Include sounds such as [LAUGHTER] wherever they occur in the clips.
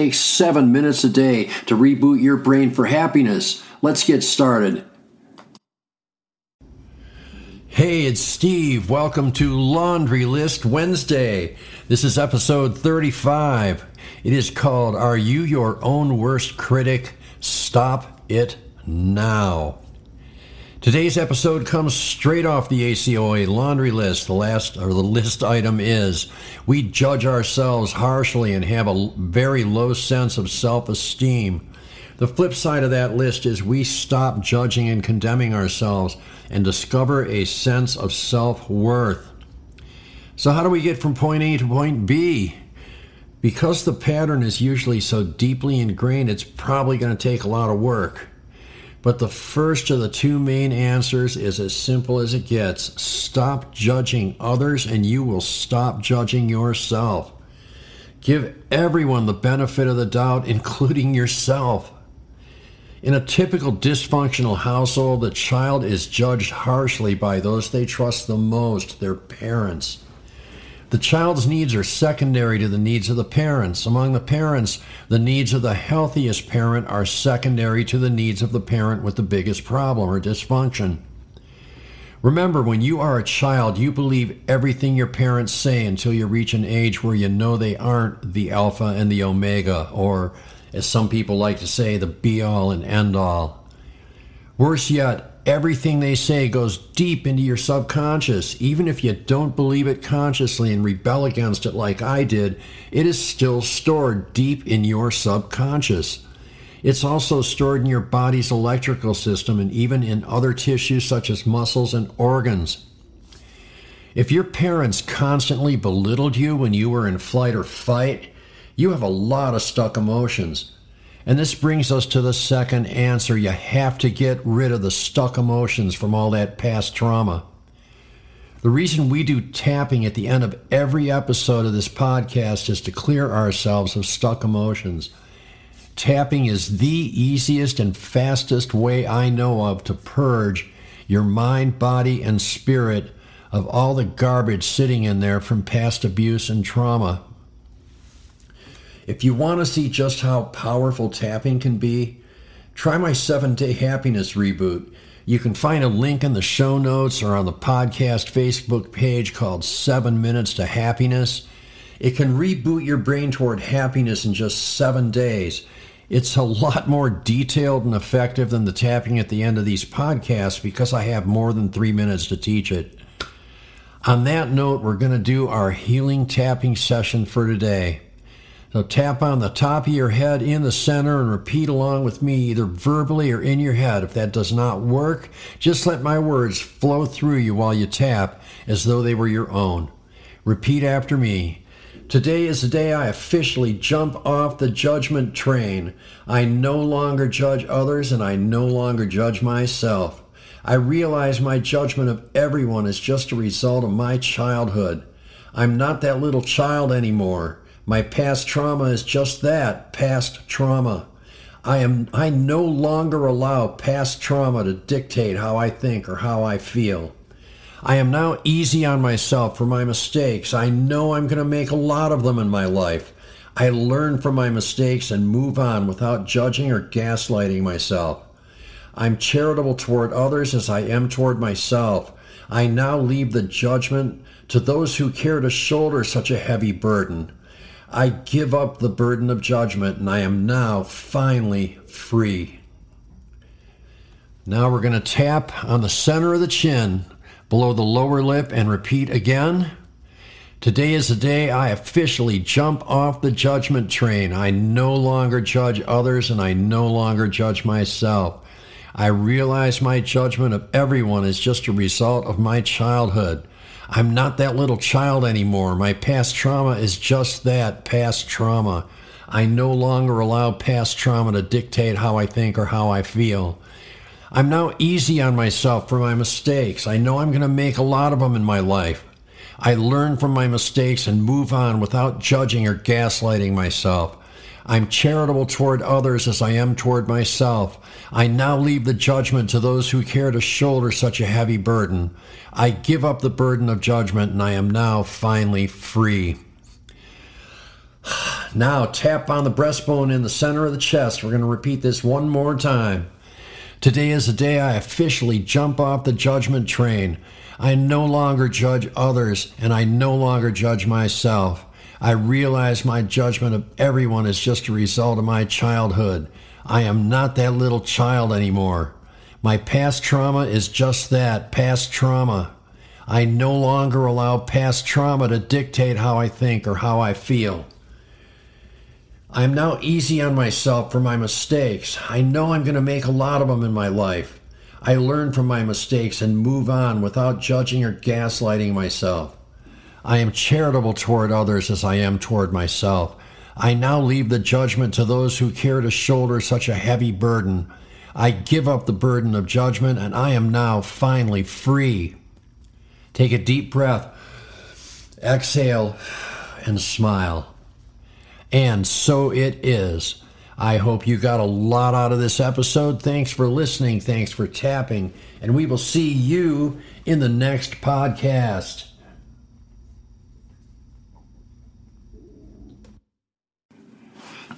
takes seven minutes a day to reboot your brain for happiness. Let's get started. Hey, it's Steve. Welcome to Laundry List Wednesday. This is episode 35. It is called Are You Your Own Worst Critic? Stop It Now. Today's episode comes straight off the ACOA laundry list. The last or the list item is we judge ourselves harshly and have a very low sense of self-esteem. The flip side of that list is we stop judging and condemning ourselves and discover a sense of self-worth. So how do we get from point A to point B? Because the pattern is usually so deeply ingrained, it's probably going to take a lot of work. But the first of the two main answers is as simple as it gets stop judging others, and you will stop judging yourself. Give everyone the benefit of the doubt, including yourself. In a typical dysfunctional household, the child is judged harshly by those they trust the most, their parents. The child's needs are secondary to the needs of the parents. Among the parents, the needs of the healthiest parent are secondary to the needs of the parent with the biggest problem or dysfunction. Remember, when you are a child, you believe everything your parents say until you reach an age where you know they aren't the alpha and the omega, or as some people like to say, the be all and end all. Worse yet, everything they say goes deep into your subconscious. Even if you don't believe it consciously and rebel against it like I did, it is still stored deep in your subconscious. It's also stored in your body's electrical system and even in other tissues such as muscles and organs. If your parents constantly belittled you when you were in flight or fight, you have a lot of stuck emotions. And this brings us to the second answer. You have to get rid of the stuck emotions from all that past trauma. The reason we do tapping at the end of every episode of this podcast is to clear ourselves of stuck emotions. Tapping is the easiest and fastest way I know of to purge your mind, body, and spirit of all the garbage sitting in there from past abuse and trauma. If you want to see just how powerful tapping can be, try my seven day happiness reboot. You can find a link in the show notes or on the podcast Facebook page called Seven Minutes to Happiness. It can reboot your brain toward happiness in just seven days. It's a lot more detailed and effective than the tapping at the end of these podcasts because I have more than three minutes to teach it. On that note, we're going to do our healing tapping session for today. So tap on the top of your head in the center and repeat along with me, either verbally or in your head. If that does not work, just let my words flow through you while you tap as though they were your own. Repeat after me. Today is the day I officially jump off the judgment train. I no longer judge others and I no longer judge myself. I realize my judgment of everyone is just a result of my childhood. I'm not that little child anymore. My past trauma is just that, past trauma. I am I no longer allow past trauma to dictate how I think or how I feel. I am now easy on myself for my mistakes. I know I'm going to make a lot of them in my life. I learn from my mistakes and move on without judging or gaslighting myself. I'm charitable toward others as I am toward myself. I now leave the judgment to those who care to shoulder such a heavy burden. I give up the burden of judgment and I am now finally free. Now we're going to tap on the center of the chin below the lower lip and repeat again. Today is the day I officially jump off the judgment train. I no longer judge others and I no longer judge myself. I realize my judgment of everyone is just a result of my childhood. I'm not that little child anymore. My past trauma is just that past trauma. I no longer allow past trauma to dictate how I think or how I feel. I'm now easy on myself for my mistakes. I know I'm going to make a lot of them in my life. I learn from my mistakes and move on without judging or gaslighting myself. I'm charitable toward others as I am toward myself. I now leave the judgment to those who care to shoulder such a heavy burden. I give up the burden of judgment and I am now finally free. [SIGHS] Now tap on the breastbone in the center of the chest. We're going to repeat this one more time. Today is the day I officially jump off the judgment train. I no longer judge others and I no longer judge myself. I realize my judgment of everyone is just a result of my childhood. I am not that little child anymore. My past trauma is just that past trauma. I no longer allow past trauma to dictate how I think or how I feel. I am now easy on myself for my mistakes. I know I'm going to make a lot of them in my life. I learn from my mistakes and move on without judging or gaslighting myself. I am charitable toward others as I am toward myself. I now leave the judgment to those who care to shoulder such a heavy burden. I give up the burden of judgment and I am now finally free. Take a deep breath, exhale, and smile. And so it is. I hope you got a lot out of this episode. Thanks for listening. Thanks for tapping. And we will see you in the next podcast.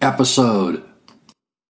episode.